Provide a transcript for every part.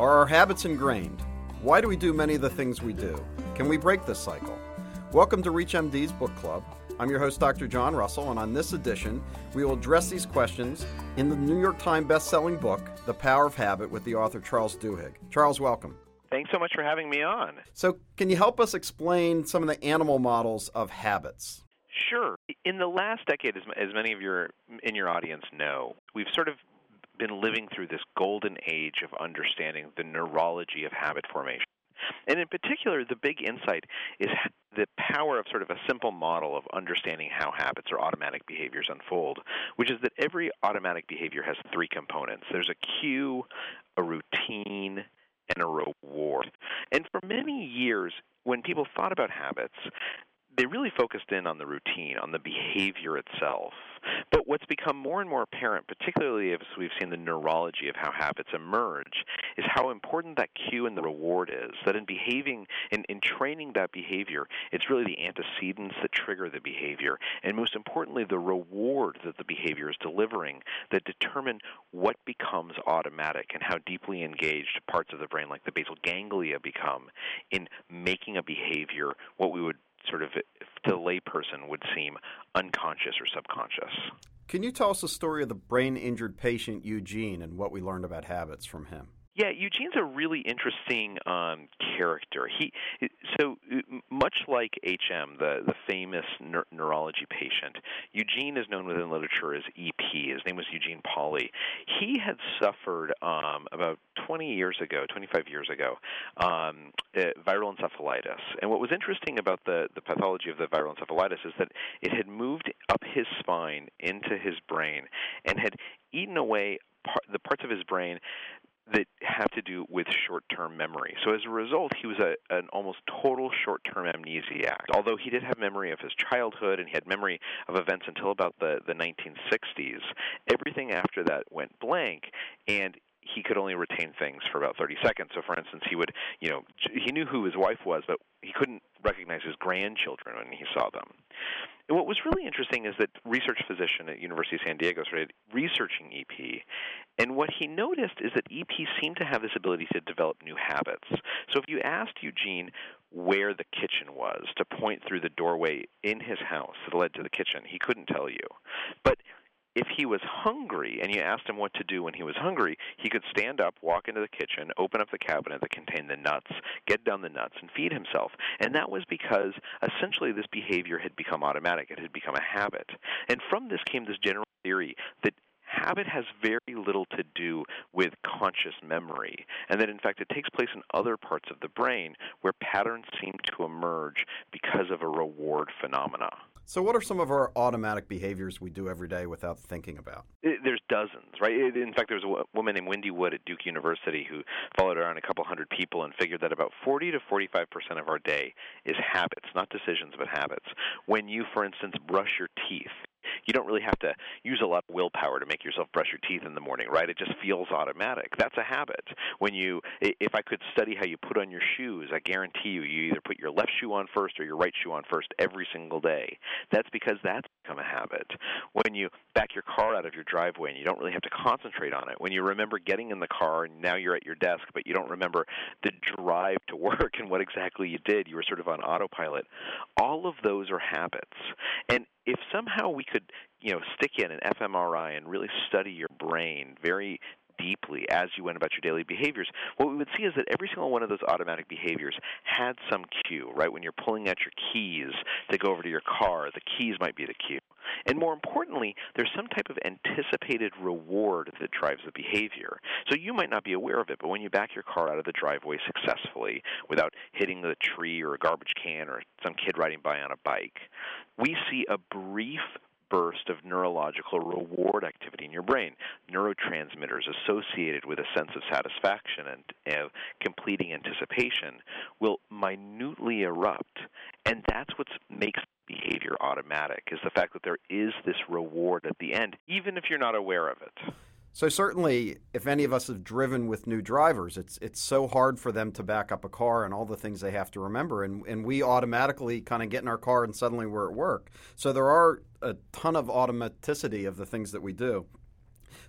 Are our habits ingrained? Why do we do many of the things we do? Can we break this cycle? Welcome to ReachMD's Book Club. I'm your host, Dr. John Russell, and on this edition, we will address these questions in the New York Times best-selling book, The Power of Habit, with the author Charles Duhigg. Charles, welcome. Thanks so much for having me on. So, can you help us explain some of the animal models of habits? Sure. In the last decade, as, as many of your in your audience know, we've sort of been living through this golden age of understanding the neurology of habit formation. And in particular, the big insight is the power of sort of a simple model of understanding how habits or automatic behaviors unfold, which is that every automatic behavior has three components there's a cue, a routine, and a reward. And for many years, when people thought about habits, they really focused in on the routine, on the behavior itself. What's become more and more apparent, particularly as we've seen the neurology of how habits emerge, is how important that cue and the reward is. That in behaving, in, in training that behavior, it's really the antecedents that trigger the behavior, and most importantly, the reward that the behavior is delivering that determine what becomes automatic and how deeply engaged parts of the brain, like the basal ganglia, become in making a behavior what we would sort of to the layperson would seem unconscious or subconscious. Can you tell us the story of the brain injured patient Eugene and what we learned about habits from him? Yeah, Eugene's a really interesting um, character. He so much like HM, the the famous neur- neurology patient, Eugene is known within literature as EP. His name was Eugene Pauly. He had suffered um, about 20 years ago, 25 years ago, um, uh, viral encephalitis. And what was interesting about the the pathology of the viral encephalitis is that it had moved up his spine into his brain and had eaten away the parts of his brain that have to do with short-term memory. So as a result, he was a, an almost total short-term amnesiac. Although he did have memory of his childhood and he had memory of events until about the, the 1960s, everything after that went blank, and he could only retain things for about 30 seconds. So, for instance, he would, you know, he knew who his wife was, but he couldn't recognize his grandchildren when he saw them. And what was really interesting is that research physician at University of San Diego started researching EP, and what he noticed is that EP seemed to have this ability to develop new habits. So if you asked Eugene where the kitchen was to point through the doorway in his house that led to the kitchen, he couldn't tell you. But if he was hungry and you asked him what to do when he was hungry, he could stand up, walk into the kitchen, open up the cabinet that contained the nuts, get down the nuts, and feed himself. And that was because essentially this behavior had become automatic. It had become a habit. And from this came this general theory that habit has very little to do with conscious memory, and that in fact it takes place in other parts of the brain where patterns seem to emerge because of a reward phenomena. So, what are some of our automatic behaviors we do every day without thinking about? There's dozens, right? In fact, there was a woman named Wendy Wood at Duke University who followed around a couple hundred people and figured that about 40 to 45 percent of our day is habits, not decisions, but habits. When you, for instance, brush your teeth, you don't really have to use a lot of willpower to make yourself brush your teeth in the morning, right? It just feels automatic. That's a habit. When you, if I could study how you put on your shoes, I guarantee you, you either put your left shoe on first or your right shoe on first every single day. That's because that's become a habit. When you back your car out of your driveway and you don't really have to concentrate on it. When you remember getting in the car and now you're at your desk, but you don't remember the drive to work and what exactly you did. You were sort of on autopilot. All of those are habits. And if somehow we could, you know, stick in an fMRI and really study your brain very deeply as you went about your daily behaviors, what we would see is that every single one of those automatic behaviors had some cue, right? When you're pulling out your keys to go over to your car, the keys might be the cue. And more importantly, there's some type of anticipated reward that drives the behavior. So you might not be aware of it, but when you back your car out of the driveway successfully without hitting the tree or a garbage can or some kid riding by on a bike, we see a brief burst of neurological reward activity in your brain, neurotransmitters associated with a sense of satisfaction and completing anticipation will minutely erupt, and that's what makes behavior automatic is the fact that there is this reward at the end, even if you're not aware of it. So certainly, if any of us have driven with new drivers, it's it's so hard for them to back up a car and all the things they have to remember, and and we automatically kind of get in our car and suddenly we're at work. So there are a ton of automaticity of the things that we do.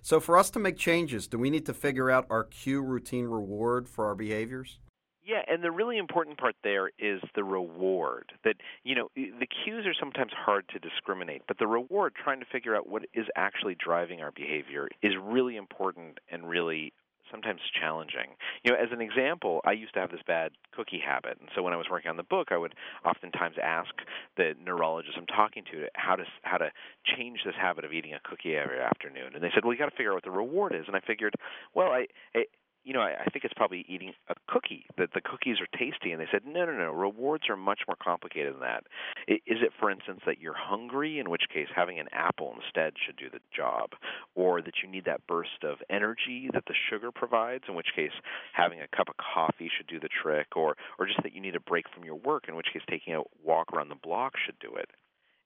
So, for us to make changes, do we need to figure out our cue routine reward for our behaviors? Yeah, and the really important part there is the reward. That, you know, the cues are sometimes hard to discriminate, but the reward, trying to figure out what is actually driving our behavior, is really important and really sometimes challenging. You know, as an example, I used to have this bad cookie habit, and so when I was working on the book, I would oftentimes ask the neurologist I'm talking to how to how to change this habit of eating a cookie every afternoon. And they said, "Well, you got to figure out what the reward is." And I figured, well, I, I you know, I, I think it's probably eating a cookie. That the cookies are tasty, and they said, no, no, no. Rewards are much more complicated than that. Is it, for instance, that you're hungry, in which case having an apple instead should do the job, or that you need that burst of energy that the sugar provides, in which case having a cup of coffee should do the trick, or or just that you need a break from your work, in which case taking a walk around the block should do it.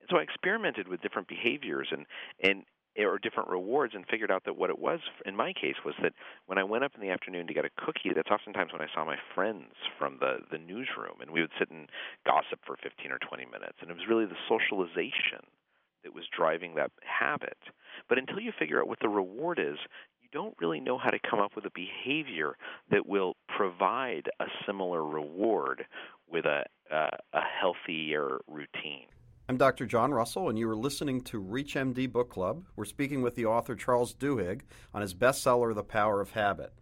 And so I experimented with different behaviors and and or different rewards and figured out that what it was in my case was that when I went up in the afternoon to get a cookie, that's oftentimes when I saw my friends from the the newsroom, and we would sit and gossip for 15 or 20 minutes, and it was really the socialization that was driving that habit. But until you figure out what the reward is, you don't really know how to come up with a behavior that will provide a similar reward with a a, a healthier routine. I'm Dr. John Russell, and you are listening to ReachMD Book Club. We're speaking with the author Charles Duhigg on his bestseller, The Power of Habit.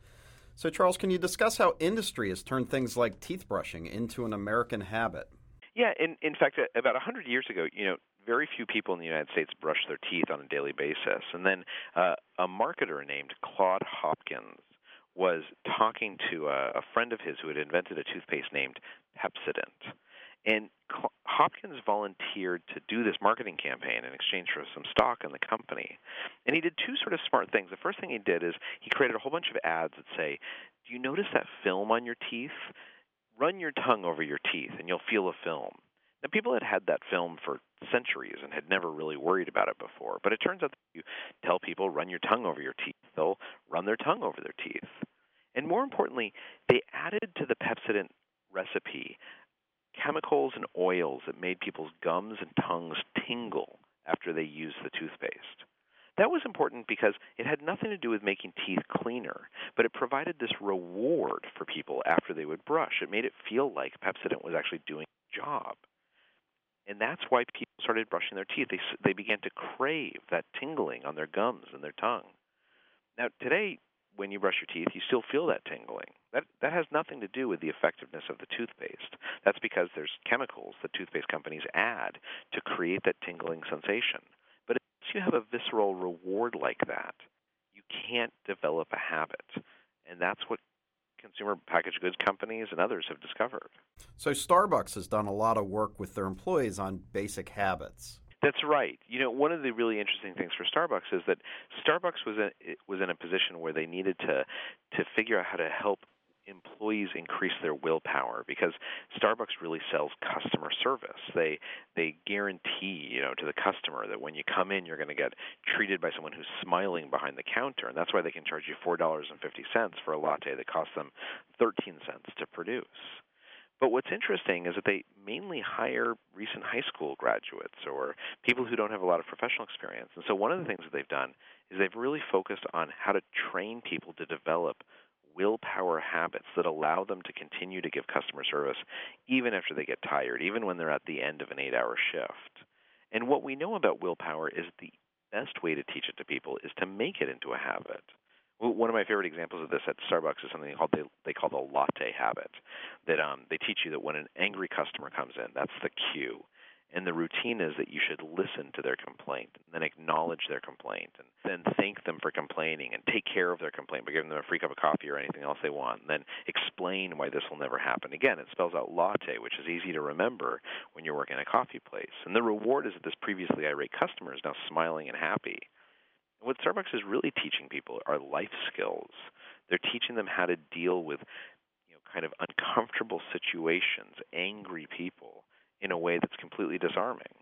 So, Charles, can you discuss how industry has turned things like teeth brushing into an American habit? Yeah, in, in fact, about 100 years ago, you know, very few people in the United States brush their teeth on a daily basis. And then uh, a marketer named Claude Hopkins was talking to a, a friend of his who had invented a toothpaste named Pepsodent and Hopkins volunteered to do this marketing campaign in exchange for some stock in the company. And he did two sort of smart things. The first thing he did is he created a whole bunch of ads that say, Do you notice that film on your teeth? Run your tongue over your teeth and you'll feel a film. Now, people had had that film for centuries and had never really worried about it before. But it turns out that you tell people, run your tongue over your teeth, they'll run their tongue over their teeth. And more importantly, they added to the Pepsodent recipe chemicals and oils that made people's gums and tongues tingle after they used the toothpaste. That was important because it had nothing to do with making teeth cleaner, but it provided this reward for people after they would brush. It made it feel like Pepsodent was actually doing its job. And that's why people started brushing their teeth. They, they began to crave that tingling on their gums and their tongue. Now, today, when you brush your teeth, you still feel that tingling. That that has nothing to do with the effectiveness of the toothpaste. That's because there's chemicals that toothpaste companies add to create that tingling sensation. But if you have a visceral reward like that, you can't develop a habit. And that's what consumer packaged goods companies and others have discovered. So Starbucks has done a lot of work with their employees on basic habits. That's right. You know, one of the really interesting things for Starbucks is that Starbucks was in, was in a position where they needed to to figure out how to help employees increase their willpower because Starbucks really sells customer service. They they guarantee, you know, to the customer that when you come in you're going to get treated by someone who's smiling behind the counter and that's why they can charge you $4.50 for a latte that costs them 13 cents to produce. But what's interesting is that they mainly hire recent high school graduates or people who don't have a lot of professional experience. And so one of the things that they've done is they've really focused on how to train people to develop willpower habits that allow them to continue to give customer service even after they get tired, even when they're at the end of an eight hour shift. And what we know about willpower is the best way to teach it to people is to make it into a habit. One of my favorite examples of this at Starbucks is something called they, they call the latte habit. That um, they teach you that when an angry customer comes in, that's the cue. And the routine is that you should listen to their complaint and then acknowledge their complaint and then thank them for complaining and take care of their complaint by giving them a free cup of coffee or anything else they want and then explain why this will never happen. Again, it spells out latte, which is easy to remember when you're working at a coffee place. And the reward is that this previously irate customer is now smiling and happy. And what Starbucks is really teaching people are life skills. They're teaching them how to deal with you know kind of uncomfortable situations, angry people in a way that's completely disarming.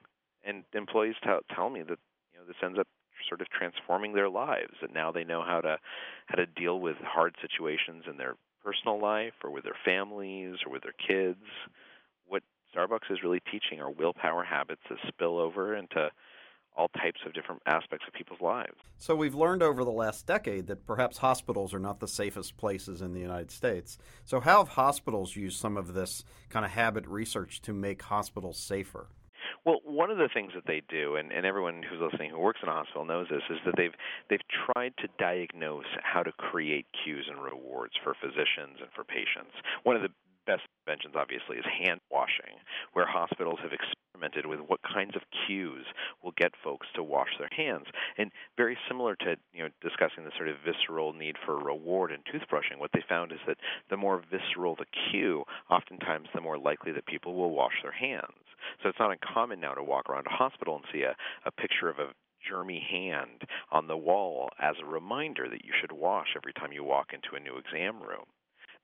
And employees tell, tell me that you know this ends up sort of transforming their lives, and now they know how to how to deal with hard situations in their personal life or with their families or with their kids. What Starbucks is really teaching are willpower habits that spill over into all types of different aspects of people's lives. So we've learned over the last decade that perhaps hospitals are not the safest places in the United States. So how have hospitals used some of this kind of habit research to make hospitals safer? Well, one of the things that they do, and, and everyone who's listening who works in a hospital knows this, is that they've they've tried to diagnose how to create cues and rewards for physicians and for patients. One of the best inventions, obviously, is hand washing, where hospitals have experimented with what kinds of cues will get folks to wash their hands. And very similar to you know discussing the sort of visceral need for reward in toothbrushing, what they found is that the more visceral the cue, oftentimes the more likely that people will wash their hands. So it's not uncommon now to walk around a hospital and see a, a picture of a germy hand on the wall as a reminder that you should wash every time you walk into a new exam room.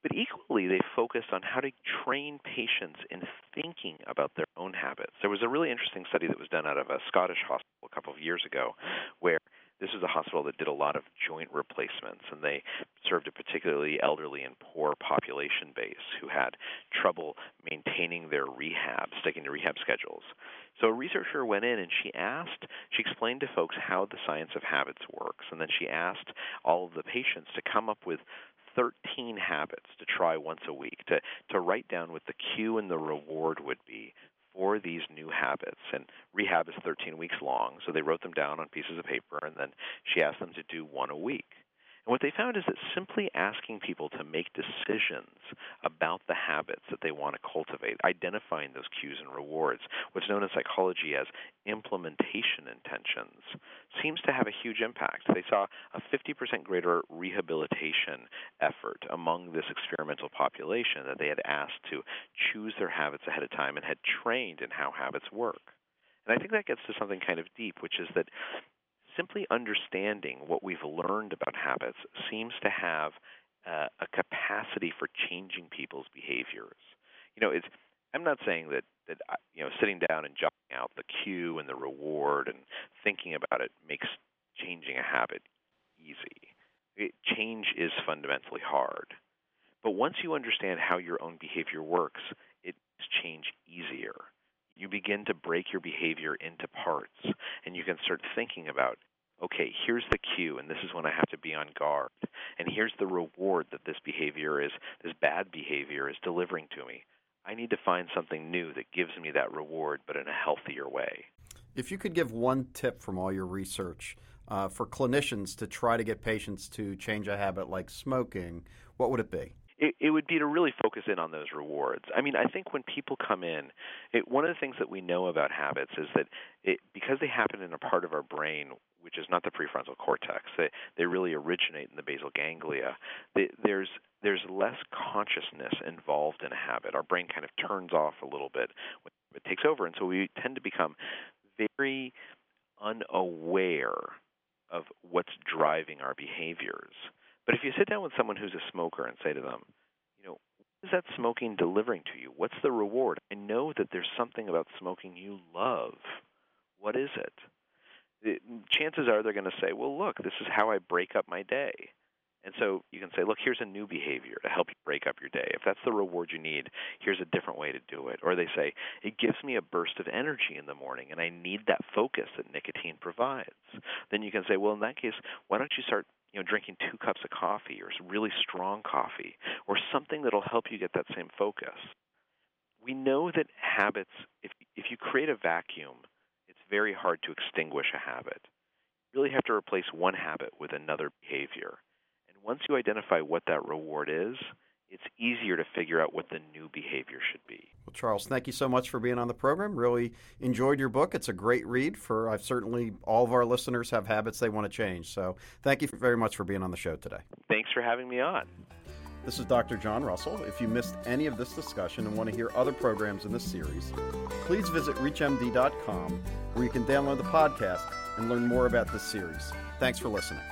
But equally, they focused on how to train patients in thinking about their own habits. There was a really interesting study that was done out of a Scottish hospital a couple of years ago where this is a hospital that did a lot of joint replacements, and they served a particularly elderly and poor population base who had trouble maintaining their rehab, sticking to rehab schedules. So a researcher went in and she asked, she explained to folks how the science of habits works, and then she asked all of the patients to come up with 13 habits to try once a week, to, to write down what the cue and the reward would be for these new habits. And rehab is 13 weeks long, so they wrote them down on pieces of paper, and then she asked them to do one a week. And what they found is that simply asking people to make decisions about the habits that they want to cultivate, identifying those cues and rewards, what's known in psychology as implementation intentions, seems to have a huge impact. They saw a 50% greater rehabilitation effort among this experimental population that they had asked to choose their habits ahead of time and had trained in how habits work. And I think that gets to something kind of deep, which is that simply understanding what we've learned about habits seems to have uh, a capacity for changing people's behaviors. You know, it's I'm not saying that that you know sitting down and jotting out the cue and the reward and thinking about it makes changing a habit easy. It, change is fundamentally hard. But once you understand how your own behavior works, it makes change easier you begin to break your behavior into parts and you can start thinking about okay here's the cue and this is when i have to be on guard and here's the reward that this behavior is this bad behavior is delivering to me. I need to find something new that gives me that reward but in a healthier way. If you could give one tip from all your research uh, for clinicians to try to get patients to change a habit like smoking what would it be it, it would be to really focus in on those rewards. I mean, I think when people come in, it, one of the things that we know about habits is that it, because they happen in a part of our brain which is not the prefrontal cortex, they they really originate in the basal ganglia. They, there's there's less consciousness involved in a habit. Our brain kind of turns off a little bit when it takes over, and so we tend to become very unaware of what's driving our behaviors. But if you sit down with someone who's a smoker and say to them, you know, what is that smoking delivering to you? What's the reward? I know that there's something about smoking you love. What is it? it chances are they're going to say, well, look, this is how I break up my day. And so you can say, look, here's a new behavior to help you break up your day. If that's the reward you need, here's a different way to do it. Or they say, it gives me a burst of energy in the morning and I need that focus that nicotine provides. Then you can say, well, in that case, why don't you start you know, drinking two cups of coffee or really strong coffee or something that'll help you get that same focus. We know that habits, if, if you create a vacuum, it's very hard to extinguish a habit. You really have to replace one habit with another behavior. And once you identify what that reward is, it's easier to figure out what the new behavior should be. Well, Charles, thank you so much for being on the program. Really enjoyed your book. It's a great read for I've certainly all of our listeners have habits they want to change. So, thank you very much for being on the show today. Thanks for having me on. This is Dr. John Russell. If you missed any of this discussion and want to hear other programs in this series, please visit reachmd.com where you can download the podcast and learn more about this series. Thanks for listening.